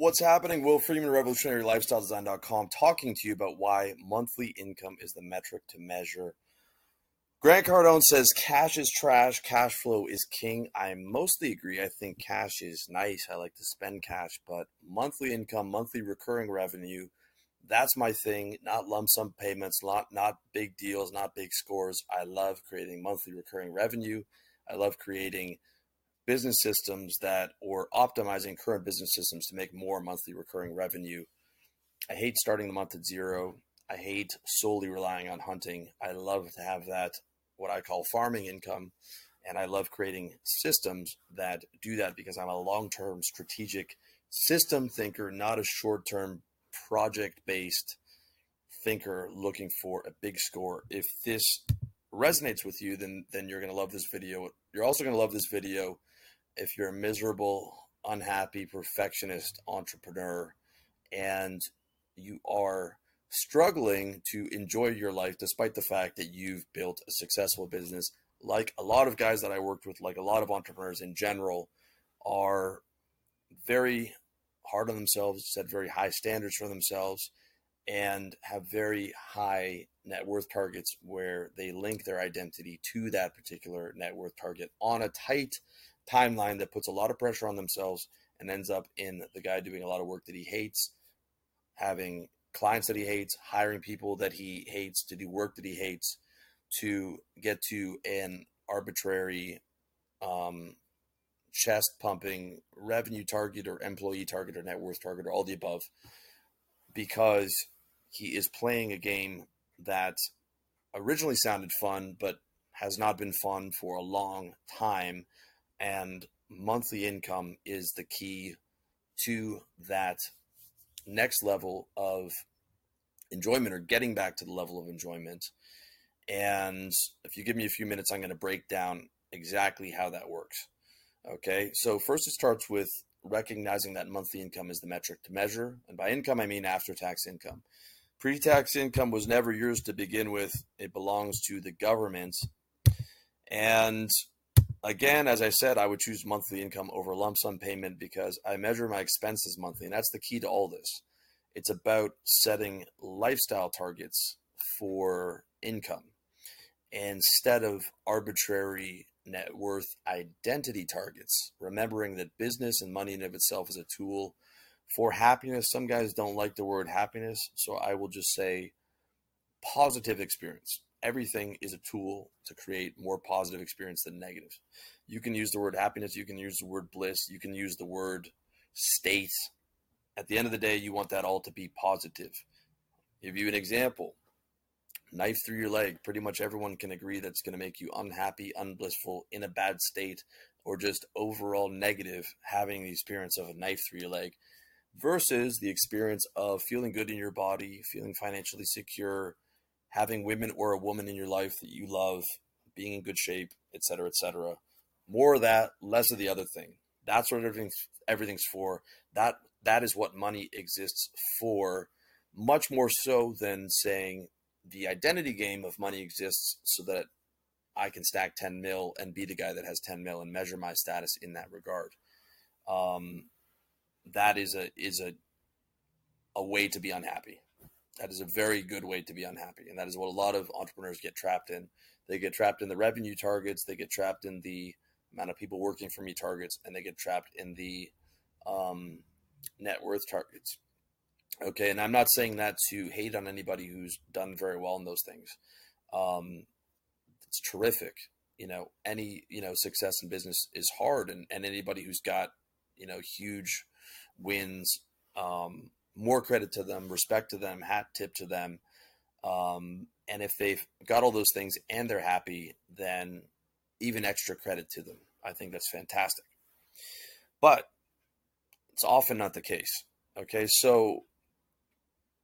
What's happening? Will Freeman, RevolutionaryLifestyleDesign.com, talking to you about why monthly income is the metric to measure. Grant Cardone says cash is trash, cash flow is king. I mostly agree. I think cash is nice. I like to spend cash, but monthly income, monthly recurring revenue, that's my thing. Not lump sum payments, not not big deals, not big scores. I love creating monthly recurring revenue. I love creating business systems that or optimizing current business systems to make more monthly recurring revenue. I hate starting the month at zero. I hate solely relying on hunting. I love to have that what I call farming income and I love creating systems that do that because I'm a long-term strategic system thinker, not a short-term project-based thinker looking for a big score. If this resonates with you, then then you're going to love this video. You're also going to love this video if you're a miserable, unhappy, perfectionist entrepreneur and you are struggling to enjoy your life despite the fact that you've built a successful business, like a lot of guys that I worked with, like a lot of entrepreneurs in general, are very hard on themselves, set very high standards for themselves, and have very high net worth targets where they link their identity to that particular net worth target on a tight timeline that puts a lot of pressure on themselves and ends up in the guy doing a lot of work that he hates, having clients that he hates, hiring people that he hates to do work that he hates to get to an arbitrary um, chest pumping revenue target or employee target or net worth target or all the above because he is playing a game that originally sounded fun but has not been fun for a long time and monthly income is the key to that next level of enjoyment or getting back to the level of enjoyment. And if you give me a few minutes, I'm going to break down exactly how that works. Okay, so first it starts with recognizing that monthly income is the metric to measure. And by income, I mean after tax income. Pre tax income was never yours to begin with, it belongs to the government. And again, as I said, I would choose monthly income over lump sum payment because I measure my expenses monthly. And that's the key to all this. It's about setting lifestyle targets for income instead of arbitrary net worth identity targets. Remembering that business and money in of itself is a tool for happiness. Some guys don't like the word happiness, so I will just say positive experience. Everything is a tool to create more positive experience than negative. You can use the word happiness, you can use the word bliss, you can use the word state, at the end of the day, you want that all to be positive. Give you an example knife through your leg. Pretty much everyone can agree that's going to make you unhappy, unblissful, in a bad state, or just overall negative having the experience of a knife through your leg versus the experience of feeling good in your body, feeling financially secure, having women or a woman in your life that you love, being in good shape, etc., etc. More of that, less of the other thing. That's what everything's everything's for. That that is what money exists for, much more so than saying the identity game of money exists so that I can stack 10 mil and be the guy that has 10 mil and measure my status in that regard. Um, that is a is a a way to be unhappy. That is a very good way to be unhappy, and that is what a lot of entrepreneurs get trapped in. They get trapped in the revenue targets. They get trapped in the amount of people working for me targets, and they get trapped in the um, net worth targets. Okay, and I'm not saying that to hate on anybody who's done very well in those things. Um, it's terrific. You know, any you know success in business is hard, and and anybody who's got you know huge wins, um, more credit to them, respect to them, hat tip to them. Um, and if they've got all those things and they're happy, then even extra credit to them. I think that's fantastic. But it's often not the case. Okay, so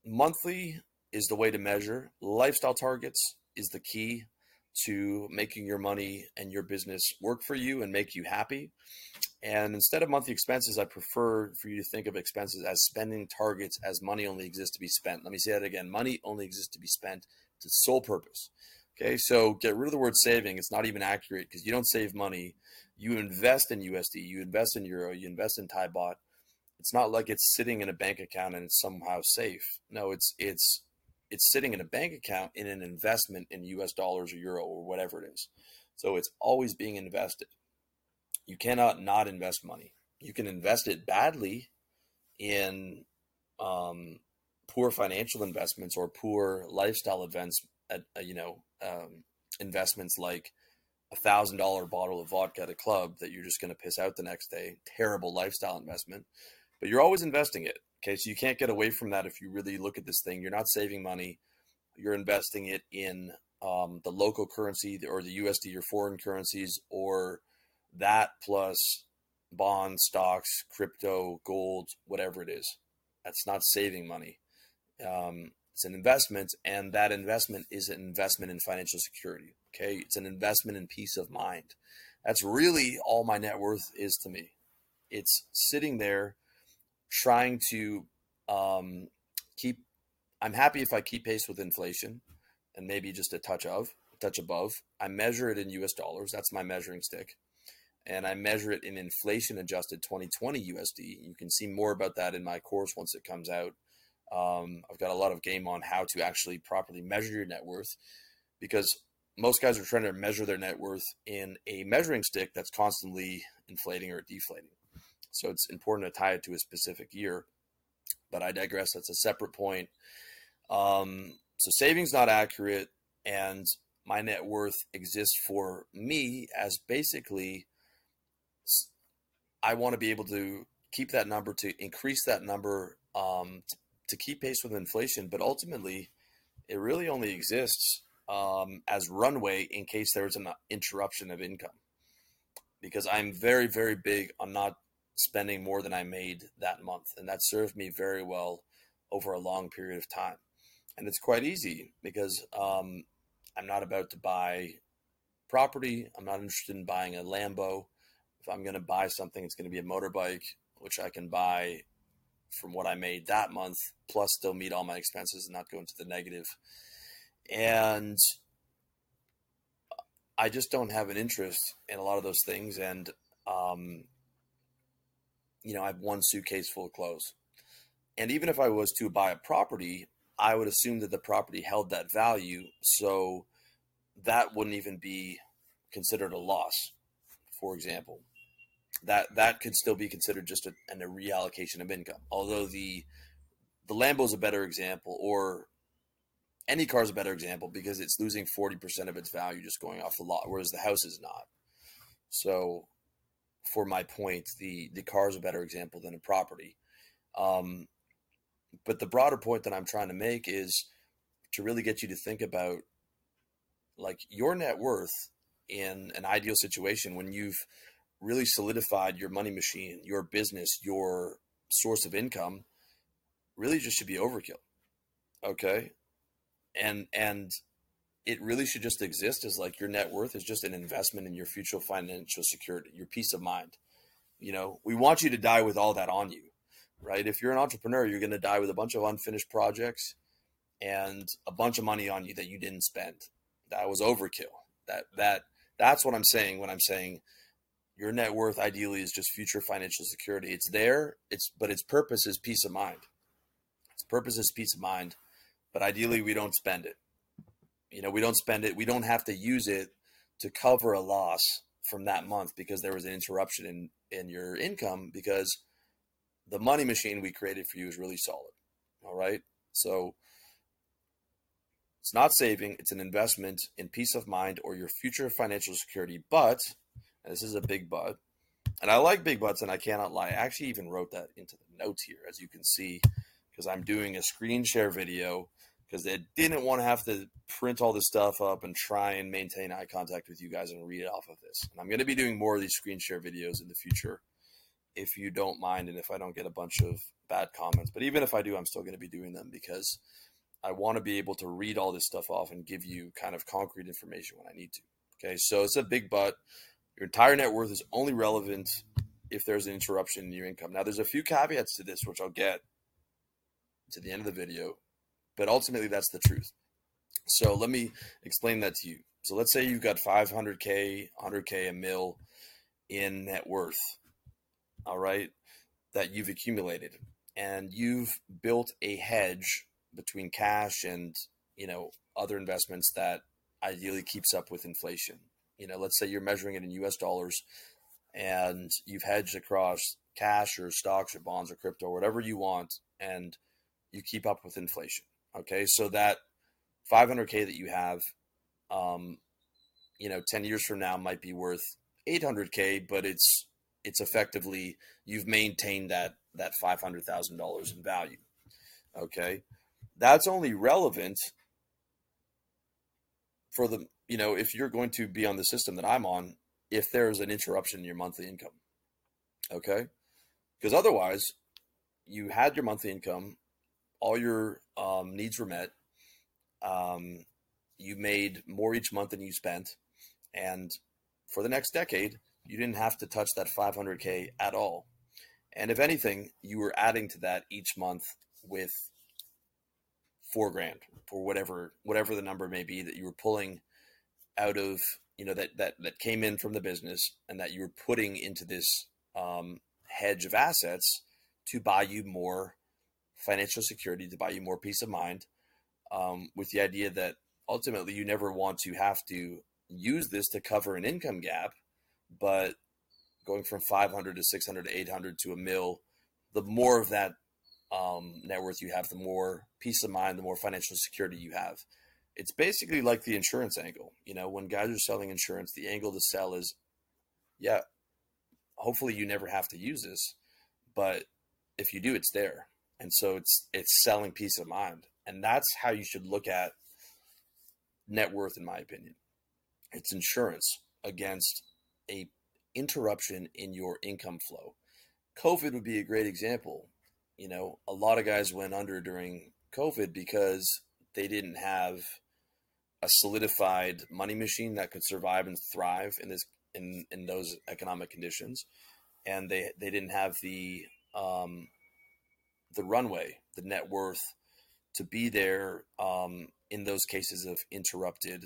monthly is the way to measure. Lifestyle targets is the key to making your money and your business work for you and make you happy. And instead of monthly expenses, I prefer for you to think of expenses as spending targets as money only exists to be spent. Let me say that again money only exists to be spent to sole purpose. Okay, so get rid of the word saving. It's not even accurate because you don't save money. You invest in USD, you invest in Euro, you invest in Thai baht, It's not like it's sitting in a bank account and it's somehow safe. No, it's it's it's sitting in a bank account in an investment in US dollars or euro or whatever it is. So it's always being invested. You cannot not invest money. You can invest it badly in um, poor financial investments or poor lifestyle events, at, uh, you know, um, investments like a thousand dollar bottle of vodka at a club that you're just going to piss out the next day. Terrible lifestyle investment, but you're always investing it. Okay, so you can't get away from that if you really look at this thing. You're not saving money; you're investing it in um, the local currency or the USD or foreign currencies, or that plus bonds, stocks, crypto, gold, whatever it is. That's not saving money. Um, it's an investment, and that investment is an investment in financial security. Okay, it's an investment in peace of mind. That's really all my net worth is to me. It's sitting there trying to um, keep. I'm happy if I keep pace with inflation, and maybe just a touch of, a touch above. I measure it in U.S. dollars. That's my measuring stick and I measure it in inflation adjusted 2020 USD. You can see more about that in my course once it comes out. Um, I've got a lot of game on how to actually properly measure your net worth because most guys are trying to measure their net worth in a measuring stick that's constantly inflating or deflating. So it's important to tie it to a specific year. But I digress. That's a separate point. Um, so savings not accurate, and my net worth exists for me as basically I want to be able to keep that number, to increase that number, um, to, to, keep pace with inflation. But ultimately, it really only exists um, as runway in case there's an interruption of income. Because I'm very, very big on not spending more than I made that month. And that served me very well over a long period of time. And it's quite easy because um, I'm not about to buy property. I'm not interested in buying a Lambo if I'm going to buy something, it's going to be a motorbike, which I can buy from what I made that month, plus still meet all my expenses and not go into the negative. And I just don't have an interest in a lot of those things. And, um, you know, I have one suitcase full of clothes. And even if I was to buy a property, I would assume that the property held that value. So that wouldn't even be considered a loss, for example that that could still be considered just a, a reallocation of income. Although the the Lambo is a better example, or any car is a better example because it's losing forty percent of its value just going off the lot, whereas the house is not. So, for my point, the the car is a better example than a property. Um, but the broader point that I'm trying to make is to really get you to think about like your net worth in an ideal situation when you've really solidified your money machine, your business, your source of income, really just should be overkill. Okay. And, and it really should just exist as like your net worth is just an investment in your future financial security, your peace of mind. You know, we want you to die with all that on you, right? If you're an entrepreneur, you're going to die with a bunch of unfinished projects and a bunch of money on you that you didn't spend. That was overkill. That, that, that's what I'm saying when I'm saying your net worth ideally is just future financial security. It's there, it's but its purpose is peace of mind. Its purpose is peace of mind, but ideally we don't spend it. You know, we don't spend it. We don't have to use it to cover a loss from that month because there was an interruption in in your income because the money machine we created for you is really solid. All right? So it's not saving, it's an investment in peace of mind or your future financial security, but this is a big butt. And I like big butts, and I cannot lie. I actually even wrote that into the notes here, as you can see, because I'm doing a screen share video because they didn't want to have to print all this stuff up and try and maintain eye contact with you guys and read it off of this. And I'm going to be doing more of these screen share videos in the future if you don't mind and if I don't get a bunch of bad comments. But even if I do, I'm still going to be doing them because I want to be able to read all this stuff off and give you kind of concrete information when I need to. Okay, so it's a big butt. Your entire net worth is only relevant if there's an interruption in your income. Now, there's a few caveats to this, which I'll get to the end of the video, but ultimately, that's the truth. So, let me explain that to you. So, let's say you've got 500K, 100K, a mil in net worth. All right. that you've accumulated and you've built a hedge between cash and you know other investments that ideally keeps up with inflation you know let's say you're measuring it in us dollars and you've hedged across cash or stocks or bonds or crypto or whatever you want and you keep up with inflation okay so that 500k that you have um you know 10 years from now might be worth 800k but it's it's effectively you've maintained that that $500,000 in value. Okay? That's only relevant for the, you know, if you're going to be on the system that I'm on, if there's an interruption in your monthly income. Okay? Because otherwise, you had your monthly income, all your um, needs were met, um, you made more each month than you spent, and for the next decade, you didn't have to touch that 500K at all. And if anything, you were adding to that each month with four grand or whatever, whatever the number may be that you were pulling out of, you know, that, that, that came in from the business and that you were putting into this um, hedge of assets to buy you more financial security, to buy you more peace of mind, um, with the idea that ultimately you never want to have to use this to cover an income gap but going from 500 to 600 to 800 to a mill, the more of that um, net worth you have, the more peace of mind, the more financial security you have. It's basically like the insurance angle. You know, when guys are selling insurance, the angle to sell is, yeah, hopefully you never have to use this, but if you do, it's there. And so it's it's selling peace of mind. And that's how you should look at net worth, in my opinion. It's insurance against a interruption in your income flow. COVID would be a great example. You know, a lot of guys went under during COVID because they didn't have a solidified money machine that could survive and thrive in this in in those economic conditions, and they they didn't have the um, the runway, the net worth to be there um, in those cases of interrupted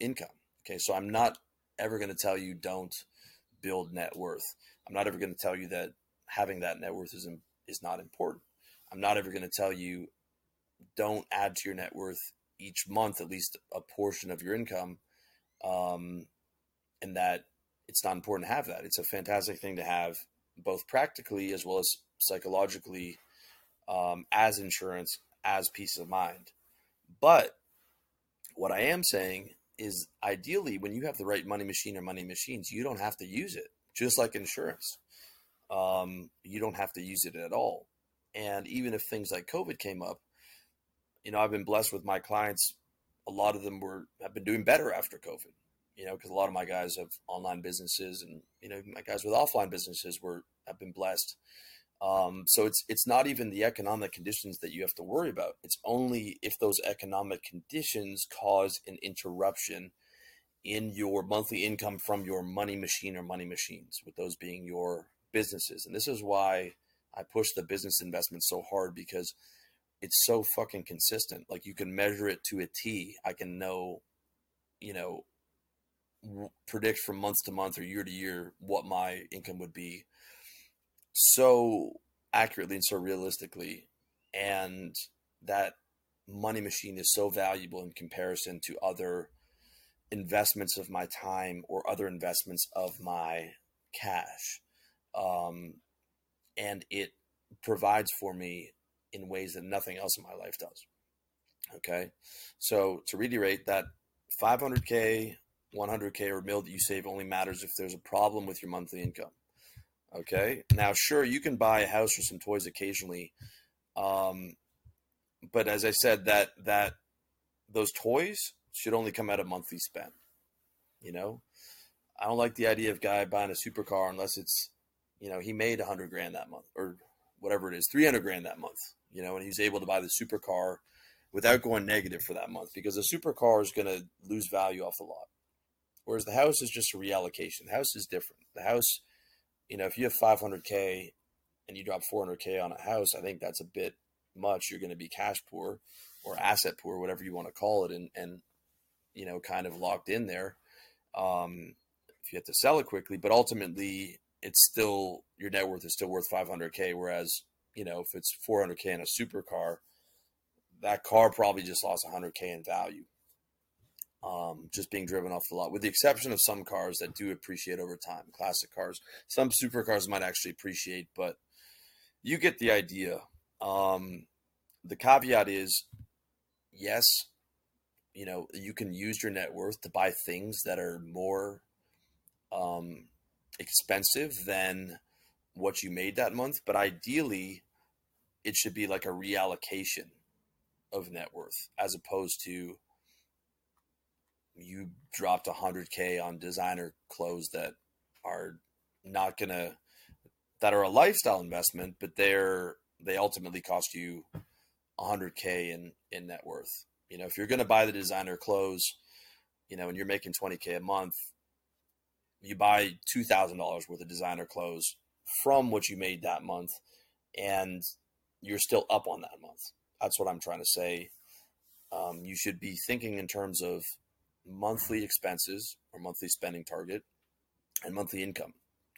income. Okay, so I'm not ever going to tell you don't build net worth. I'm not ever going to tell you that having that net worth is is not important. I'm not ever going to tell you don't add to your net worth each month at least a portion of your income, um, and that it's not important to have that. It's a fantastic thing to have, both practically as well as psychologically, um, as insurance, as peace of mind. But what I am saying is ideally when you have the right money machine or money machines, you don't have to use it. Just like insurance, um, you don't have to use it at all. And even if things like COVID came up, you know, I've been blessed with my clients. A lot of them were have been doing better after COVID. You know, because a lot of my guys have online businesses, and you know, my guys with offline businesses were have been blessed. Um, so it's it's not even the economic conditions that you have to worry about. It's only if those economic conditions cause an interruption in your monthly income from your money machine or money machines, with those being your businesses. And this is why I push the business investment so hard because it's so fucking consistent. Like you can measure it to a T. I can know, you know, predict from month to month or year to year what my income would be so accurately and so realistically and that money machine is so valuable in comparison to other investments of my time or other investments of my cash um, and it provides for me in ways that nothing else in my life does okay so to reiterate that 500k 100k or mil that you save only matters if there's a problem with your monthly income Okay. Now, sure, you can buy a house or some toys occasionally, um, but as I said, that that those toys should only come out of monthly spend. You know, I don't like the idea of guy buying a supercar unless it's, you know, he made a hundred grand that month or whatever it is, three hundred grand that month. You know, and he's able to buy the supercar without going negative for that month because the supercar is going to lose value off the lot, whereas the house is just a reallocation. The house is different. The house you know, if you have 500K and you drop 400K on a house, I think that's a bit much. You're going to be cash poor or asset poor, whatever you want to call it, and, and you know, kind of locked in there. Um, if you have to sell it quickly, but ultimately, it's still your net worth is still worth 500k. Whereas you know if it's 400k in a supercar, that car probably just lost 100k in value. Um, just being driven off the lot, with the exception of some cars that do appreciate over time. Classic cars, some supercars might actually appreciate, but you get the idea. Um, the caveat is, yes, you know, you can use your net worth to buy things that are more um, expensive than what you made that month, but ideally, it should be like a reallocation of net worth as opposed to you dropped 100k on designer clothes that are not going to that are a lifestyle investment but they're they ultimately cost you 100k in in net worth. You know if you're going to buy the designer clothes you know and you're making 20k a month you buy $2000 worth of designer clothes from what you made that month and you're still up on that month that's what i'm trying to say um, you should be thinking in terms of monthly expenses or monthly spending target and monthly income.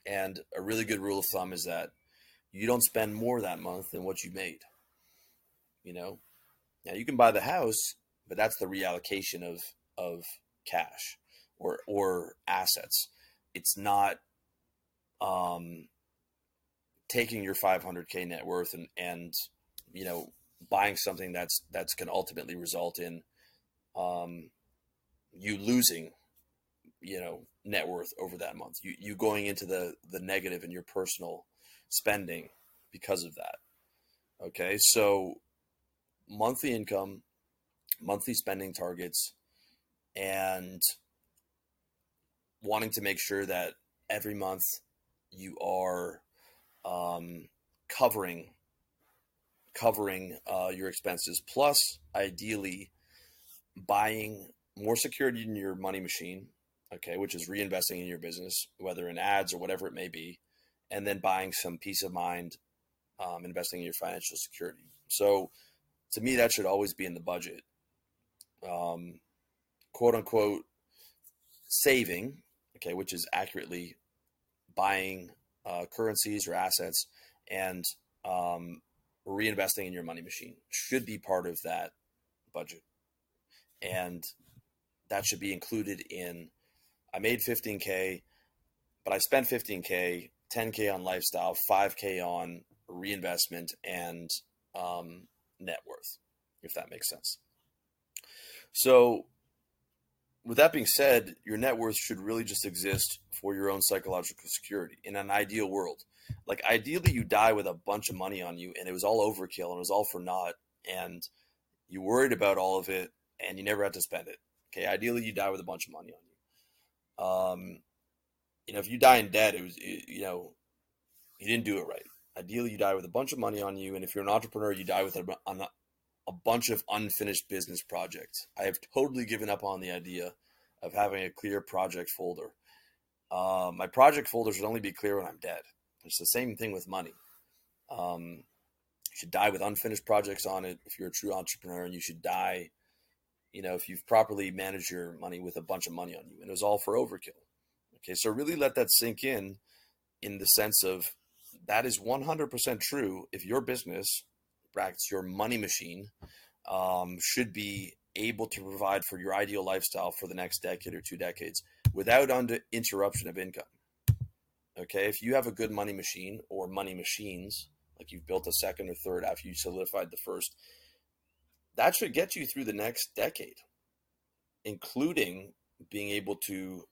And a really good rule of thumb is that you don't spend more that month than what you made. You know, now you can buy the house, but that's the reallocation of of cash or or assets. It's not um, taking your 500k net worth and and you know buying something that's that's going to ultimately result in um, you losing, you know, net worth over that month. You you going into the the negative in your personal spending because of that. Okay, so monthly income, monthly spending targets, and wanting to make sure that every month you are um, covering covering uh, your expenses plus ideally buying more security in your money machine, okay, which is reinvesting in your business, whether in ads or whatever it may be, and then buying some peace of mind, um, investing in your financial security. So, to me, that should always be in the budget. Um, quote unquote saving, okay, which is accurately buying uh, currencies or assets and um, reinvesting in your money machine should be part of that budget. And that should be included in I made 15k, but I spent 15k, 10k on lifestyle, 5k on reinvestment and um, net worth, if that makes sense. So, with that being said, your net worth should really just exist for your own psychological security in an ideal world. Like, ideally, you die with a bunch of money on you and it was all overkill and it was all for naught, and you worried about all of it and you never had to spend it. Okay, ideally you die with a bunch of money on you. Um, you know, if you die in debt, it was you know, you didn't do it right. Ideally, you die with a bunch of money on you, and if you're an entrepreneur, you die with a, a, bunch of unfinished business projects. I have totally given up on the idea of having a clear project folder. Uh, my project folder should only be clear when I'm dead. It's the same thing with money. Um, you should die with unfinished projects on it if you're a true entrepreneur, and you should die you know, if you've properly managed your money with a bunch of money on you, and it was all for overkill. Okay, so really let that sink in, in the sense of that is 100% true. If your business, brackets your money machine, um, should be able to provide for your ideal lifestyle for the next decade or two decades without under interruption of income. Okay, if you have a good money machine or money machines, like you've built a second or third after you solidified the first, that should get you through the next decade, including being able to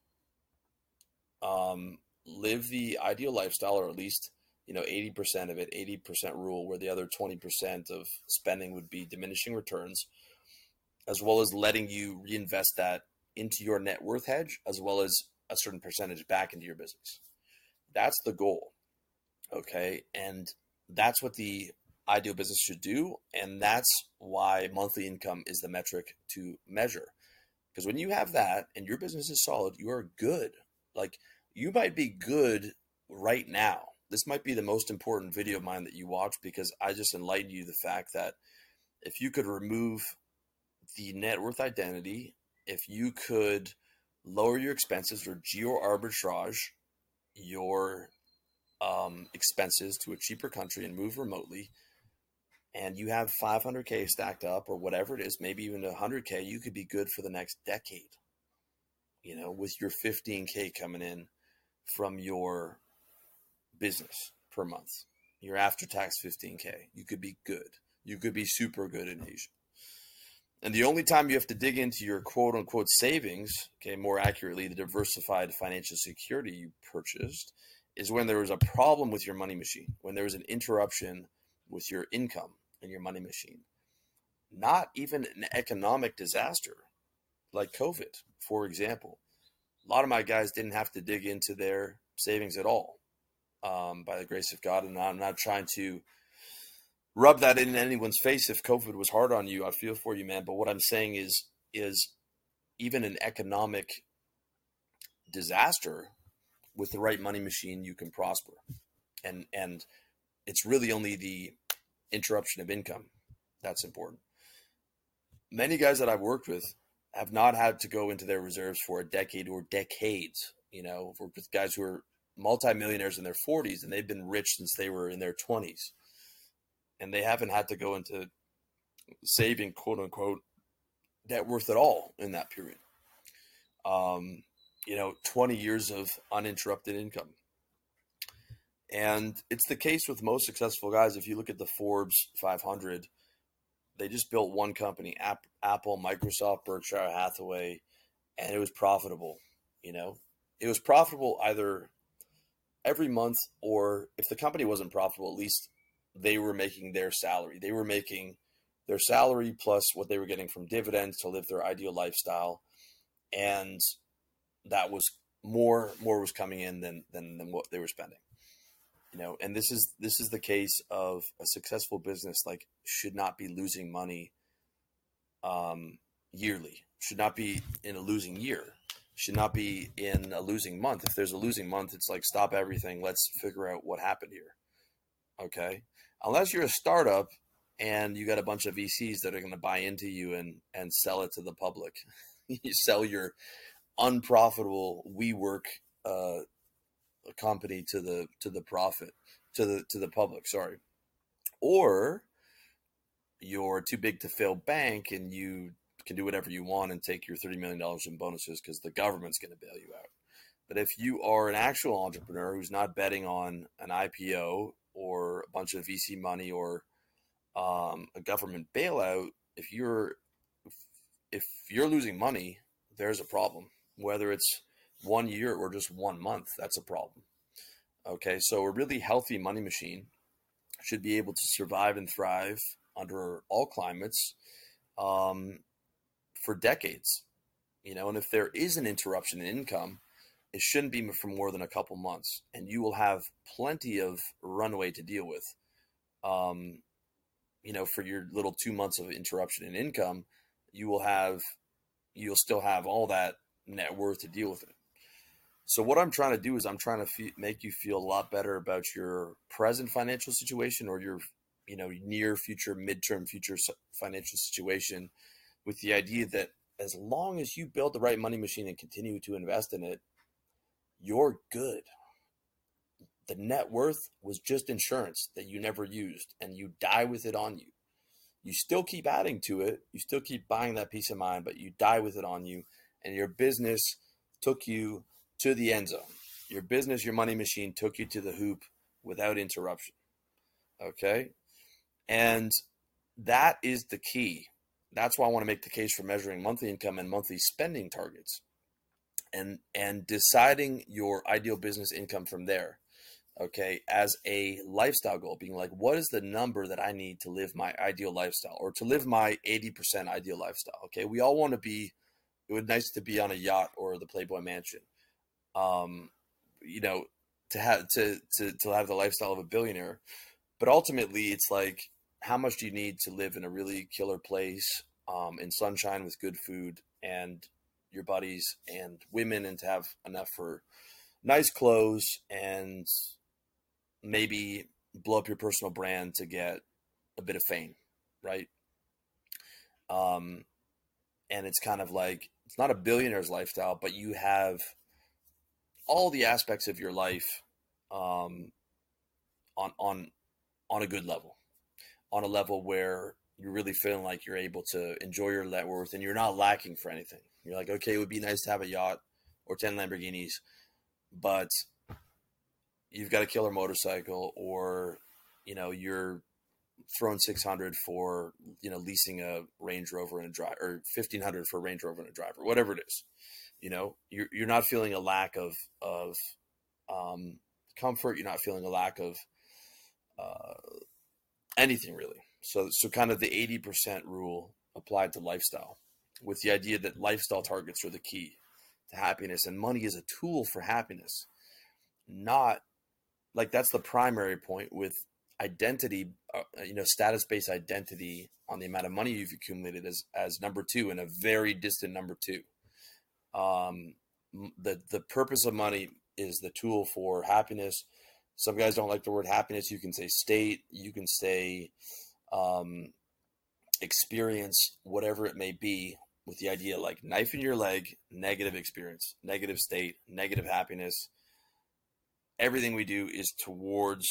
um, live the ideal lifestyle, or at least you know 80% of it, 80% rule, where the other 20% of spending would be diminishing returns, as well as letting you reinvest that into your net worth hedge, as well as a certain percentage back into your business. That's the goal. Okay. And that's what the ideal business should do. And that's why monthly income is the metric to measure. Because when you have that and your business is solid, you are good. Like you might be good right now. This might be the most important video of mine that you watch because I just enlightened you the fact that if you could remove the net worth identity, if you could lower your expenses or geo arbitrage your um, expenses to a cheaper country and move remotely, and you have 500k stacked up or whatever it is, maybe even 100k, you could be good for the next decade. You know, with your 15k coming in from your business per month, your after tax 15k, you could be good. You could be super good in Asia. And the only time you have to dig into your quote unquote savings, okay, more accurately, the diversified financial security you purchased, is when there was a problem with your money machine, when there was an interruption with your income and your money machine. Not even an economic disaster like COVID, for example. A lot of my guys didn't have to dig into their savings at all um, by the grace of God. And I'm not trying to rub that in anyone's face if COVID was hard on you. I feel for you, man. But what I'm saying is, is even an economic disaster with the right money machine, you can prosper. And and it's really only the interruption of income that's important. Many guys that I've worked with have not had to go into their reserves for a decade or decades. You know, I've worked with guys who are multimillionaires in their 40s and they've been rich since they were in their 20s and they haven't had to go into saving quote unquote net worth at all in that period. Um, you know, 20 years of uninterrupted income. And it's the case with most successful guys. If you look at the Forbes 500, they just built one company, Apple, Microsoft, Berkshire Hathaway, and it was profitable. You know, it was profitable either every month or if the company wasn't profitable, at least they were making their salary. They were making their salary plus what they were getting from dividends to live their ideal lifestyle. And that was more more was coming in than than, than what they were spending. You know, and this is this is the case of a successful business like should not be losing money um yearly. Should not be in a losing year. Should not be in a losing month. If there's a losing month, it's like stop everything. Let's figure out what happened here. Okay unless you're a startup and you got a bunch of VCs that are going to buy into you and and sell it to the public. you sell your unprofitable WeWork uh, company to the to the profit to the to the public. Sorry, or you're too big to fail bank and you can do whatever you want and take your thirty million dollars in bonuses because the government's going to bail you out. But if you are an actual entrepreneur who's not betting on an IPO or a bunch of VC money or um, a government bailout, if you're if you're losing money, there's a problem. Whether it's one year or just one month, that's a problem. Okay, so a really healthy money machine should be able to survive and thrive under all climates um, for decades. You know, and if there is an interruption in income, it shouldn't be for more than a couple months, and you will have plenty of runway to deal with. Um, you know, for your little two months of interruption in income, you will have, you'll still have all that net worth to deal with it. So what I'm trying to do is I'm trying to make you feel a lot better about your present financial situation or your, you know, near future, midterm future financial situation, with the idea that as long as you build the right money machine and continue to invest in it, you're good. The net worth was just insurance that you never used and you die with it on you. You still keep adding to it, you still keep buying that peace of mind, but you die with it on you, and your business took you to the end zone. Your business, your money machine took you to the hoop without interruption. Okay? And that is the key. That's why I want to make the case for measuring monthly income and monthly spending targets and and deciding your ideal business income from there okay as a lifestyle goal being like what is the number that i need to live my ideal lifestyle or to live my 80% ideal lifestyle? Okay we all want to be it would nice to be on a yacht or the playboy mansion um you know to have to to to have the lifestyle of a billionaire but ultimately it's like how much do you need to live in a really killer place um, in sunshine with good food and your buddies and women and to have enough for nice clothes and maybe blow up your personal brand to get a bit of fame, right? Um, and it's kind of like it's not a billionaire's lifestyle, but you have all the aspects of your life um, on on on a good level, on a level where you're really feeling like you're able to enjoy your net worth and you're not lacking for anything. You're like, okay, it would be nice to have a yacht or 10 Lamborghinis, but you've got a killer motorcycle or, you know, you're throwing 600 for, you know, leasing a Range Rover and a drive or 1500 for a Range Rover and a driver, whatever it is. You know, you're, you're not feeling a lack of, of, um, comfort. You're not feeling a lack of, uh, anything really so, so kind of the 80% rule applied to lifestyle with the idea that lifestyle targets are the key to happiness and money is a tool for happiness. Not like that's the primary point with identity, uh, you know, status based identity on the amount of money you've accumulated as, as number two and a very distant number two. Um, the, the purpose of money is the tool for happiness. Some guys don't like the word happiness. You can say state, you can say, um, experience, whatever it may be, with the idea like knife in your leg, negative experience, negative state, negative happiness. Everything we do is towards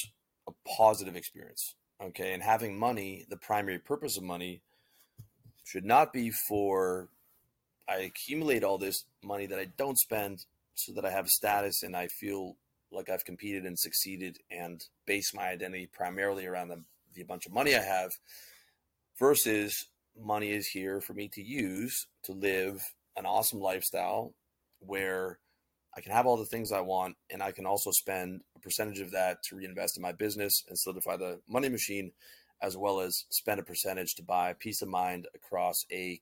a positive experience. Okay. And having money, the primary purpose of money should not be for I accumulate all this money that I don't spend so that I have status and I feel like I've competed and succeeded and base my identity primarily around the the bunch of money I have versus money is here for me to use to live an awesome lifestyle where I can have all the things I want and I can also spend a percentage of that to reinvest in my business and solidify the money machine as well as spend a percentage to buy peace of mind across a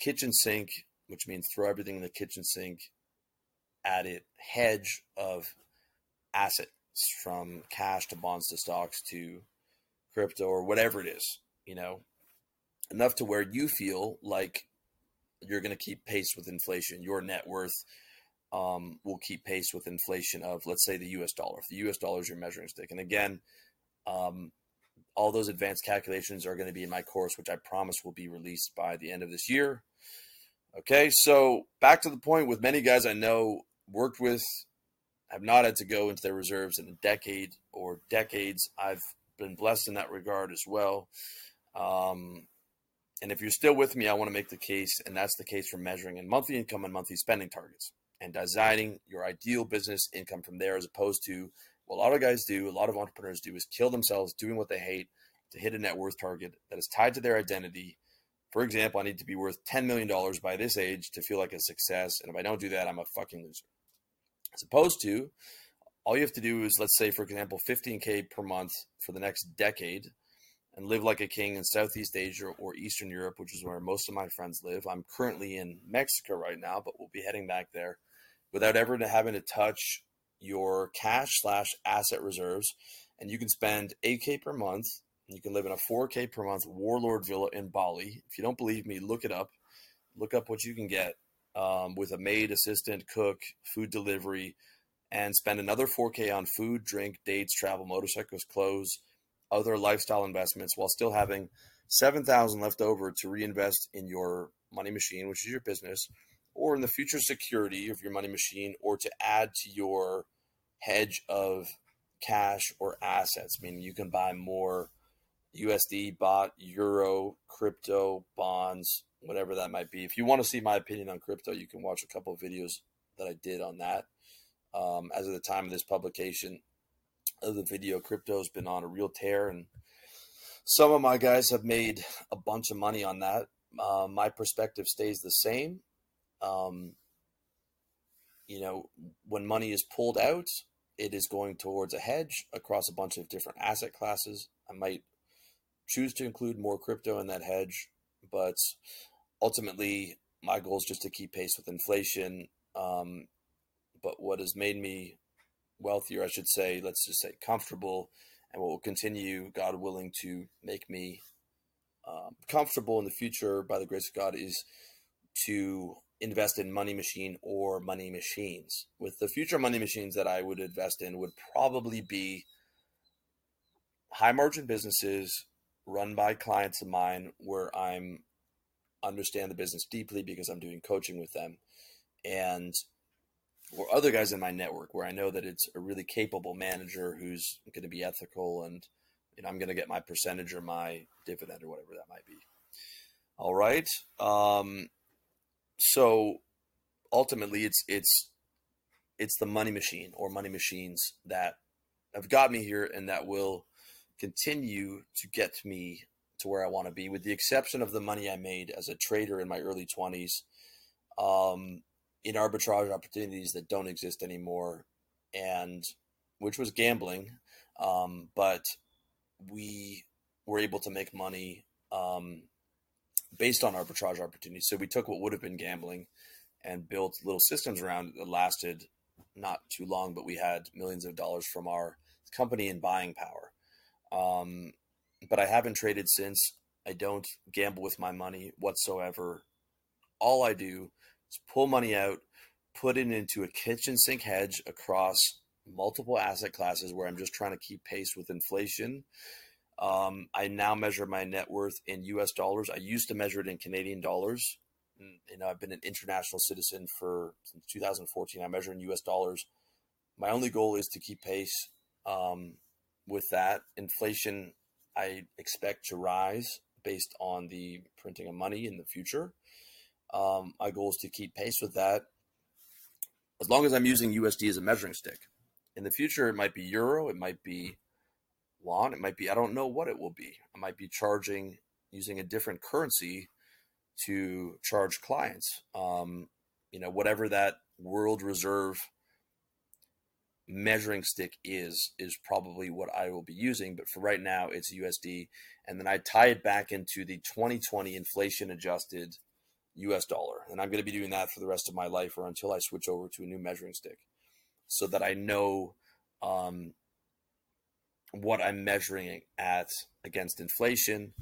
kitchen sink which means throw everything in the kitchen sink add it hedge of assets from cash to bonds to stocks to crypto or whatever it is, you know, enough to where you feel like you're going to keep pace with inflation. Your net worth um, will keep pace with inflation of, let's say, the US dollar. If the US dollar is your measuring stick. And again, um, all those advanced calculations are going to be in my course, which I promise will be released by the end of this year. Okay, so back to the point with many guys I know worked with have not had to go into their reserves in a decade or decades. I've been blessed in that regard as well. Um, and if you're still with me, I want to make the case, and that's the case for measuring in monthly income and monthly spending targets and designing your ideal business income from there, as opposed to what a lot of guys do, a lot of entrepreneurs do, is kill themselves doing what they hate to hit a net worth target that is tied to their identity. For example, I need to be worth $10 million by this age to feel like a success. And if I don't do that, I'm a fucking loser. As opposed to all you have to do is, let's say, for example, 15K per month for the next decade and live like a king in Southeast Asia or Eastern Europe, which is where most of my friends live. I'm currently in Mexico right now, but we'll be heading back there without ever having to touch your cash slash asset reserves. And you can spend 8K per month. and You can live in a 4K per month warlord villa in Bali. If you don't believe me, look it up. Look up what you can get um, with a maid, assistant, cook, food delivery and spend another 4K on food, drink, dates, travel, motorcycles, clothes, other lifestyle investments while still having 7,000 left over to reinvest in your money machine, which is your business, or in the future security of your money machine, or to add to your hedge of cash or assets, meaning you can buy more USD, baht, euro, crypto, bonds, whatever that might be. If you want to see my opinion on crypto, you can watch a couple of videos that I did on that. Um, as of the time of this publication of the video, crypto has been on a real tear, and some of my guys have made a bunch of money on that. Uh, my perspective stays the same. Um, you know, when money is pulled out, it is going towards a hedge across a bunch of different asset classes. I might choose to include more crypto in that hedge, but ultimately, my goal is just to keep pace with inflation um, but what has made me wealthier, I should say, let's just say comfortable, and what will continue, God willing, to make me um, comfortable in the future by the grace of God is to invest in money machine or money machines. With the future money machines that I would invest in would probably be high margin businesses run by clients of mine where I'm understand the business deeply because I'm doing coaching with them and or other guys in my network where I know that it's a really capable manager who's going to be ethical and you know I'm going to get my percentage or my dividend or whatever that might be. All right. Um, so ultimately, it's it's it's the money machine or money machines that have got me here and that will continue to get me to where I want to be, with the exception of the money I made as a trader in my early 20s um, in arbitrage opportunities that don't exist anymore, and which was gambling. Um, but we were able to make money um, based on arbitrage opportunities. So we took what would have been gambling and built little systems around it that lasted not too long, but we had millions of dollars from our company in buying power. Um, but I haven't traded since. I don't gamble with my money whatsoever. All I do pull money out, put it into a kitchen sink hedge across multiple asset classes where I'm just trying to keep pace with inflation. Um, I now measure my net worth in US dollars. I used to measure it in Canadian dollars. Mm, you know, I've been an international citizen for since 2014. I measure in US dollars. My only goal is to keep pace um, with that. Inflation, I expect to rise based on the printing of money in the future. Um, my goal is to keep pace with that as long as I'm using USD as a measuring stick. In the future, it might be euro, it might be won, it might be, I don't know what it will be. I might be charging using a different currency to charge clients. Um, you know, whatever that world reserve measuring stick is is probably what I will be using. But for right now, it's USD, and then I tie it back into the 2020 inflation adjusted US dollar, and I'm going to be doing that for the rest of my life, or until I switch over to a new measuring stick, so that I know um, what I'm measuring at against inflation,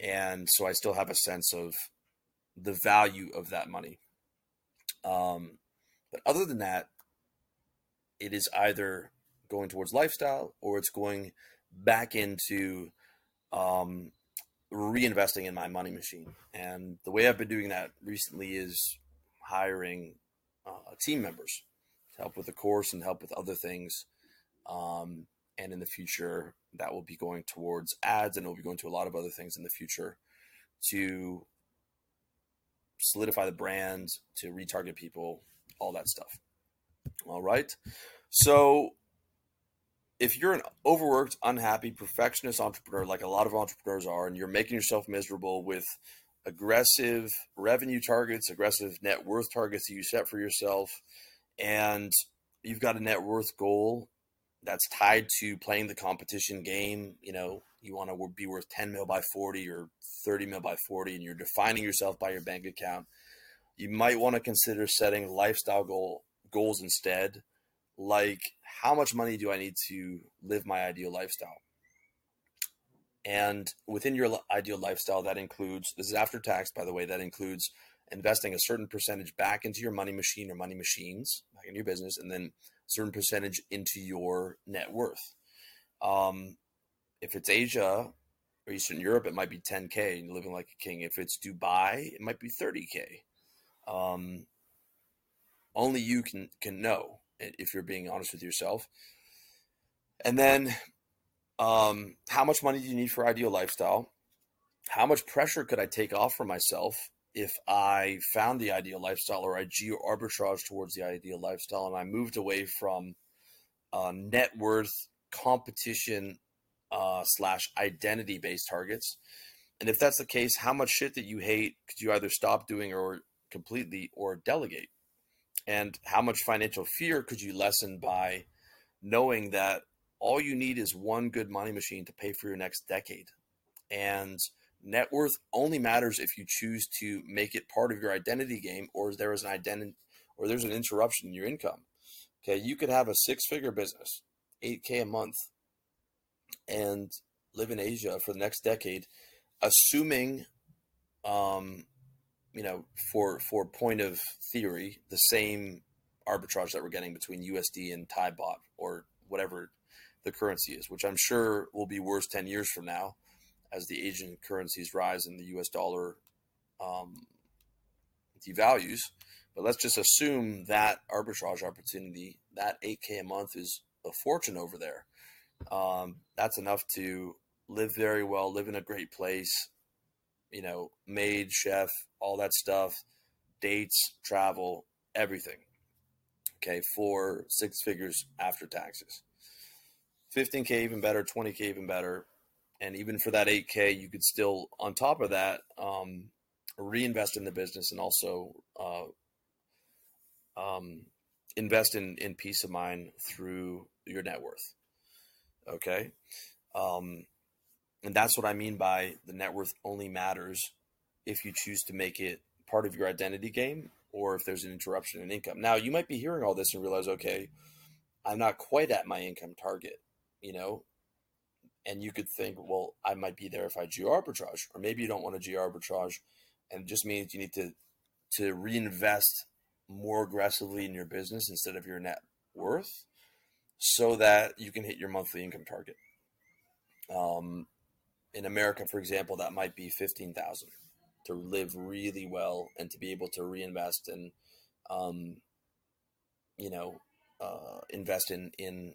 and so I still have a sense of the value of that money. Um, but other than that, it is either going towards lifestyle or it's going back into um, reinvesting in my money machine. And the way I've been doing that recently is hiring uh, team members to help with the course and help with other things. Um, and in the future, that will be going towards ads and it will be going to a lot of other things in the future to solidify the brand, to retarget people, all that stuff. All right. So if you're an overworked, unhappy, perfectionist entrepreneur, like a lot of entrepreneurs are, and you're making yourself miserable with aggressive revenue targets, aggressive net worth targets that you set for yourself, and you've got a net worth goal that's tied to playing the competition game, you know, you want to be worth 10 mil by 40 or 30 mil by 40, and you're defining yourself by your bank account, you might want to consider setting lifestyle goal goals instead, like how much money do I need to live my ideal lifestyle? And within your ideal lifestyle, that includes this is after tax, by the way, that includes investing a certain percentage back into your money machine or money machines, back in your business, and then a certain percentage into your net worth. Um, if it's Asia or Eastern Europe, it might be 10K and you're living like a king. If it's Dubai, it might be 30K. Um, only you can can know if you're being honest with yourself. And then, um, how much money do you need for ideal lifestyle? How much pressure could I take off for myself if I found the ideal lifestyle or I geo arbitrage towards the ideal lifestyle and I moved away from uh, net worth competition uh, slash identity based targets? And if that's the case, how much shit that you hate could you either stop doing or completely or delegate? And how much financial fear could you lessen by knowing that all you need is one good money machine to pay for your next decade? And net worth only matters if you choose to make it part of your identity game or there is an identity or there's an interruption in your income. Okay, you could have a six figure business, 8K a month, and live in Asia for the next decade, assuming um, you know, for for point of theory, the same arbitrage that we're getting between USD and Thai baht or whatever the currency is, which I'm sure will be worse 10 years from now as the Asian currencies rise and the US dollar um, devalues. But let's just assume that arbitrage opportunity, that 8K a month is a fortune over there. Um, that's enough to live very well, live in a great place, you know, maid, chef, all that stuff, dates, travel, everything. Okay, for six figures after taxes. 15K even better, 20K even better. And even for that 8K, you could still, on top of that, um, reinvest in the business and also uh, um, invest in, in peace of mind through your net worth. Okay. Um, and that's what I mean by the net worth only matters if you choose to make it part of your identity game or if there's an interruption in income. Now, you might be hearing all this and realize, okay, I'm not quite at my income target, you know? And you could think, well, I might be there if I geo arbitrage, or maybe you don't want to geo arbitrage, and it just means you need to to reinvest more aggressively in your business instead of your net worth, so that you can hit your monthly income target. Um, in America, for example, that might be fifteen thousand to live really well and to be able to reinvest and, um, you know, uh, invest in in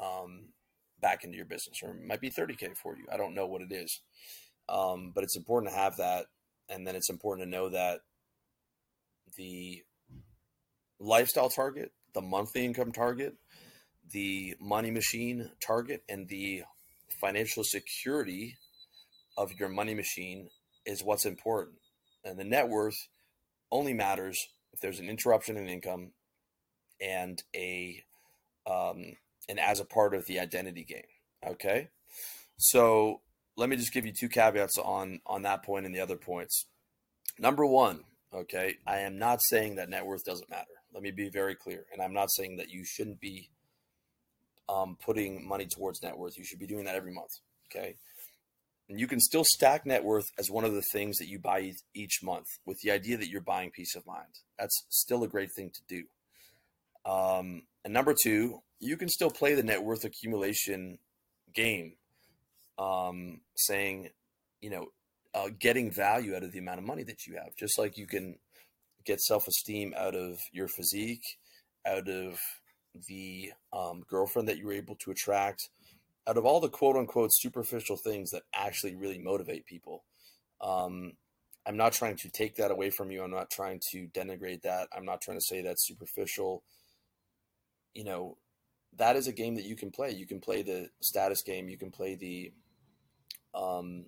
um, back into your business, or it might be thirty k for you. I don't know what it is, um, but it's important to have that, and then it's important to know that the lifestyle target, the monthly income target, the money machine target, and the financial security of your money machine is what's important. And the net worth only matters if there's an interruption in income and a um, and as a part of the identity game. Okay, so let me just give you two caveats on on that point and the other points. Number one, okay, I am not saying that net worth doesn't matter. Let me be very clear, and I'm not saying that you shouldn't be um, putting money towards net worth. You should be doing that every month. Okay. And you can still stack net worth as one of the things that you buy each month with the idea that you're buying peace of mind. That's still a great thing to do. Um, and number two, you can still play the net worth accumulation game, um, saying, you know, uh, getting value out of the amount of money that you have, just like you can get self esteem out of your physique, out of the um, girlfriend that you were able to attract, out of all the quote unquote superficial things that actually really motivate people. Um, I'm not trying to take that away from you. I'm not trying to denigrate that. I'm not trying to say that's superficial. You know, that is a game that you can play. You can play the status game. You can play the um,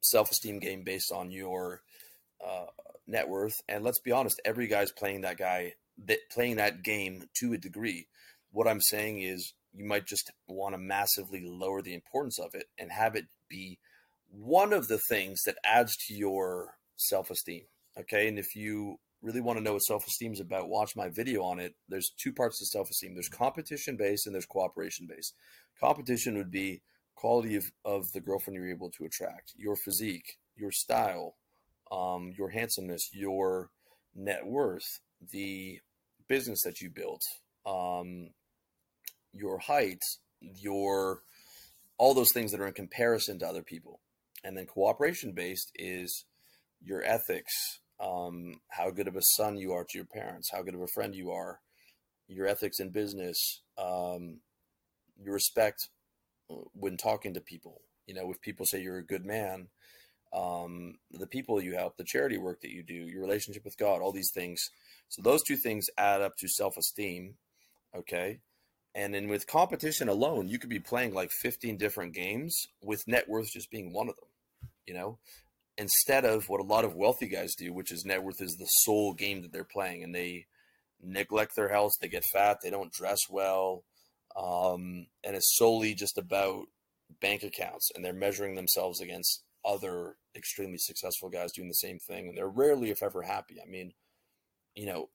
self esteem game based on your uh, net worth. And let's be honest, every guy's playing that guy that playing that game to a degree. What I'm saying is you might just want to massively lower the importance of it and have it be one of the things that adds to your self-esteem. Okay. And if you really want to know what self-esteem is about, watch my video on it. There's two parts to self-esteem. There's competition based and there's cooperation based. Competition would be quality of, of the girlfriend you're able to attract, your physique, your style, um, your handsomeness, your net worth, the business that you built, um, your height, your all those things that are in comparison to other people. And then cooperation based is your ethics, um, how good of a son you are to your parents, how good of a friend you are, your ethics in business, um, your respect uh, when talking to people. You know, if people say you're a good man, um, the people you help, the charity work that you do, your relationship with God, all these things. So those two things add up to self esteem. Okay. And then with competition alone, you could be playing like 15 different games with net worth just being one of them, you know, instead of what a lot of wealthy guys do, which is net worth is the sole game that they're playing and they neglect their health, they get fat, they don't dress well. Um, and it's solely just about bank accounts and they're measuring themselves against other extremely successful guys doing the same thing. And they're rarely, if ever, happy. I mean, you know,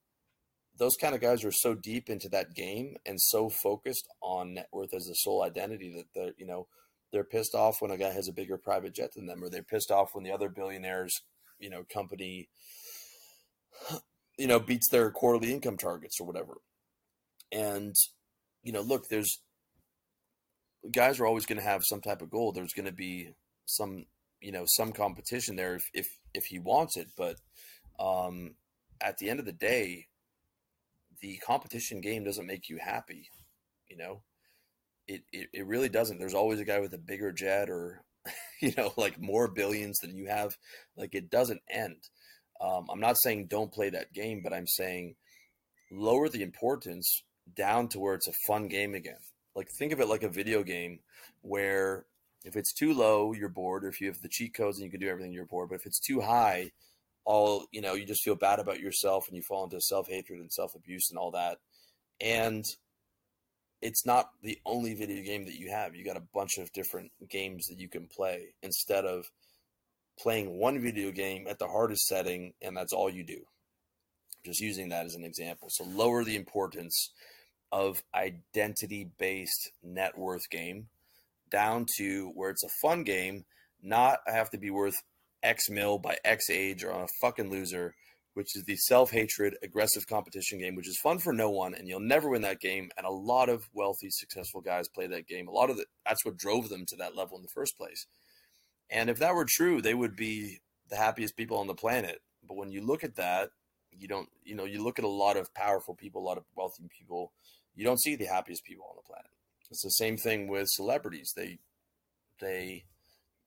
those kind of guys are so deep into that game and so focused on net worth as a sole identity that they're, you know, they're pissed off when a guy has a bigger private jet than them, or they're pissed off when the other billionaires, you know, company, you know, beats their quarterly income targets or whatever. And, you know, look, there's guys are always going to have some type of goal. There's going to be some, you know, some competition there if, if, if he wants it, but, um, at the end of the day, the competition game doesn't make you happy. You know, it, it, it really doesn't. There's always a guy with a bigger jet or, you know, like more billions than you have. Like it doesn't end. Um, I'm not saying don't play that game, but I'm saying lower the importance down to where it's a fun game again. Like think of it like a video game where if it's too low, you're bored. Or if you have the cheat codes and you can do everything, you're bored. But if it's too high, all you know, you just feel bad about yourself and you fall into self hatred and self abuse and all that. And it's not the only video game that you have. You got a bunch of different games that you can play instead of playing one video game at the hardest setting and that's all you do. Just using that as an example. So lower the importance of identity based net worth game down to where it's a fun game, not have to be worth X mil by X age or on a fucking loser, which is the self hatred, aggressive competition game, which is fun for no one, and you'll never win that game. And a lot of wealthy, successful guys play that game. A lot of the, that's what drove them to that level in the first place. And if that were true, they would be the happiest people on the planet. But when you look at that, you don't, you know, you look at a lot of powerful people, a lot of wealthy people, you don't see the happiest people on the planet. It's the same thing with celebrities. They, they,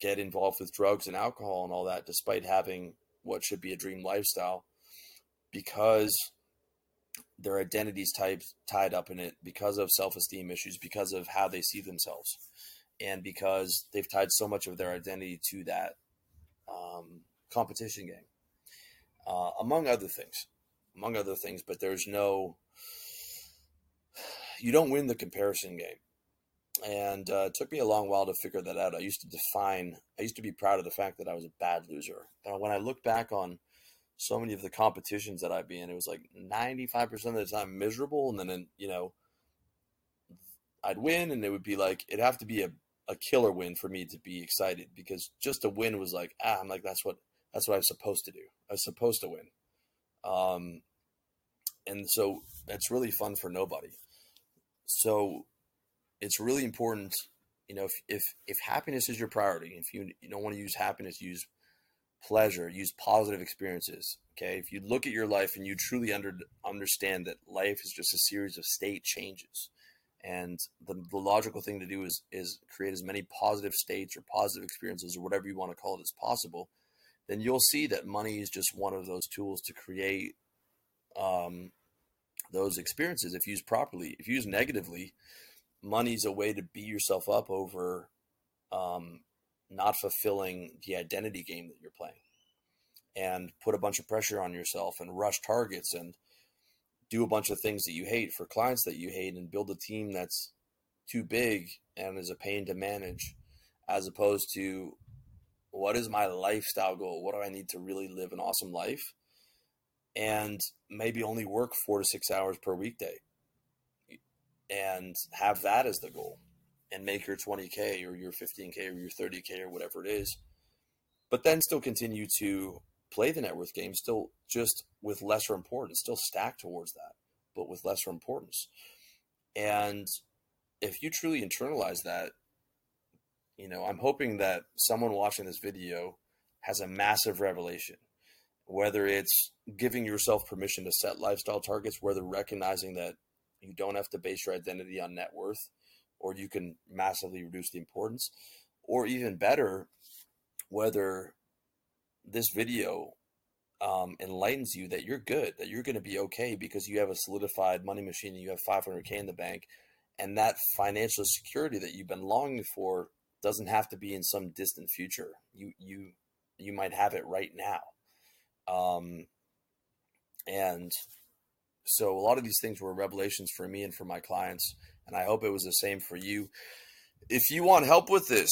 get involved with drugs and alcohol and all that, despite having what should be a dream lifestyle, because their identities type tied up in it, because of self esteem issues, because of how they see themselves, and because they've tied so much of their identity to that um, competition game, uh, among other things, among other things. But there's no, you don't win the comparison game and uh, it took me a long while to figure that out. I used to define, I used to be proud of the fact that I was a bad loser. When I look back on so many of the competitions that I'd be in, it was like 95% of the time miserable. And then, you know, I'd win and it would be like, it'd have to be a, a killer win for me to be excited because just a win was like, ah, I'm like, that's what, that's what I was supposed to do. I was supposed to win. Um, and so it's really fun for nobody. So it's really important you know if, if if happiness is your priority if you, you don't want to use happiness use pleasure use positive experiences okay? If you look at your life and you truly under, understand that life is just a series of state changes and the, the logical thing to do is is create as many positive states or positive experiences or whatever you want to call it as possible then you'll see that money is just one of those tools to create um, those experiences. If used properly if used negatively money's a way to beat yourself up over um, not fulfilling the identity game that you're playing. And put a bunch of pressure on yourself and rush targets and do a bunch of things that you hate for clients that you hate and build a team that's too big and is a pain to manage as opposed to what is my lifestyle goal? What do i need to really live an awesome life? And maybe only work four to six hours per weekday and have that as the goal and make your 20K or your 15K or your 30K or whatever it is. But then still continue to play the net worth game, still just with lesser importance, still stack towards that, but with lesser importance. And if you truly internalize that, you know, I'm hoping that someone watching this video has a massive revelation, whether it's giving yourself permission to set lifestyle targets, whether recognizing that you don't have to base your identity on net worth, or you can massively reduce the importance. Or even better, whether this video um, enlightens you that you're good, that you're going to be okay because you have a solidified money machine and you have 500K in the bank. And that financial security that you've been longing for doesn't have to be in some distant future. You, you, you might have it right now. Um, and so a lot of these things were revelations for me and for my clients, and I hope it was the same for you. If you want help with this,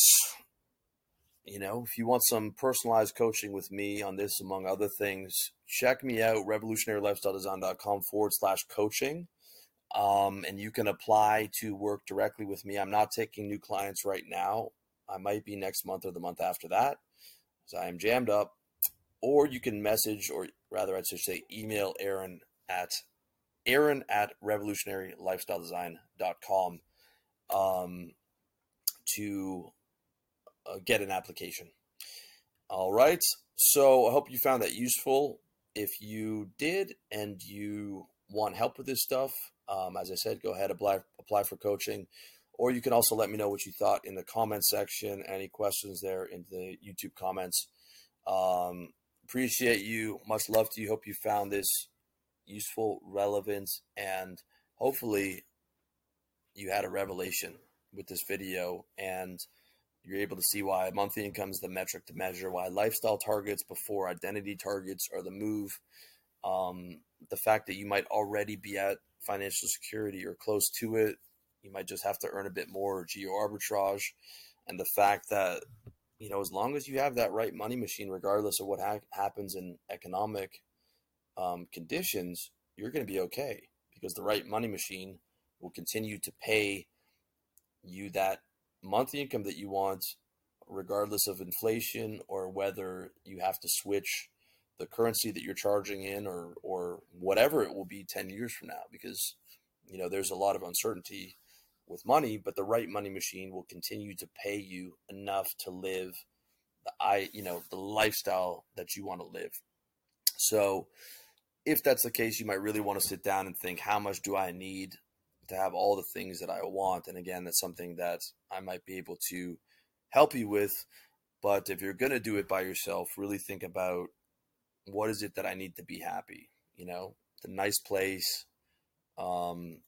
you know, if you want some personalized coaching with me on this, among other things, check me out, revolutionarylifestyledesign.com forward slash coaching. Um, and you can apply to work directly with me. I'm not taking new clients right now. I might be next month or the month after that. So I am jammed up. Or you can message, or rather, I should say, email Aaron at aaron at revolutionarylifestyledesign.com um, to uh, get an application. All right. So I hope you found that useful. if you did and you want help with this stuff, um, as I said, go ahead apply apply for coaching, or you can also let me know what you thought in the comment section. Any questions there in the YouTube comments. Um, appreciate you. Much love to you. Hope you found this useful, relevant, and hopefully you had a revelation with this video and you're able to see why monthly income is the metric to measure, why lifestyle targets before identity targets are the move. Um, the fact that you might already be at financial security or close to it, you might just have to earn a bit more geo arbitrage, and the fact that you know as long as you have that right money machine, regardless of what ha- happens in economic um, conditions, you're going to be okay because the right money machine will continue to pay you that monthly income that you want, regardless of inflation or whether you have to switch the currency that you're charging in or or whatever it will be 10 years from now because you know there's a lot of uncertainty with money but the right money machine will continue to pay you enough to live the i you know the lifestyle that you want to live. So if that's the case you might really want to sit down and think how much do i need to have all the things that I want. And again, that's something that I might be able to help you with. But if you're going to do it by yourself, really think about what is it that I need to be happy? You know, the nice place, um,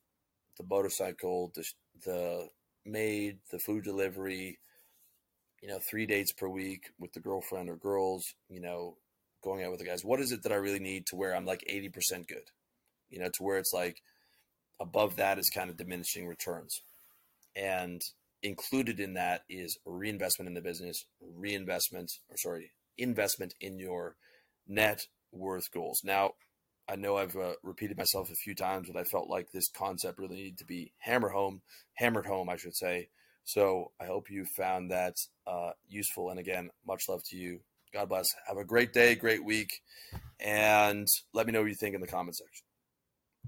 the motorcycle, the, the maid, the food delivery, you know, three dates per week with the girlfriend or girls, you know, going out with the guys. What is it that I really need to where I'm like 80% good? You know, to where it's like, above that is kind of diminishing returns. And included in that is reinvestment in the business, reinvestment, or sorry, investment in your net worth goals. Now, I know I've uh, repeated myself a few times, but I felt like this concept really needed to be hammered home, hammered home, I should say. So I hope you found that uh, useful. And again, much love to you. God bless. Have a great day, great week, and let me know what you think in the comment section.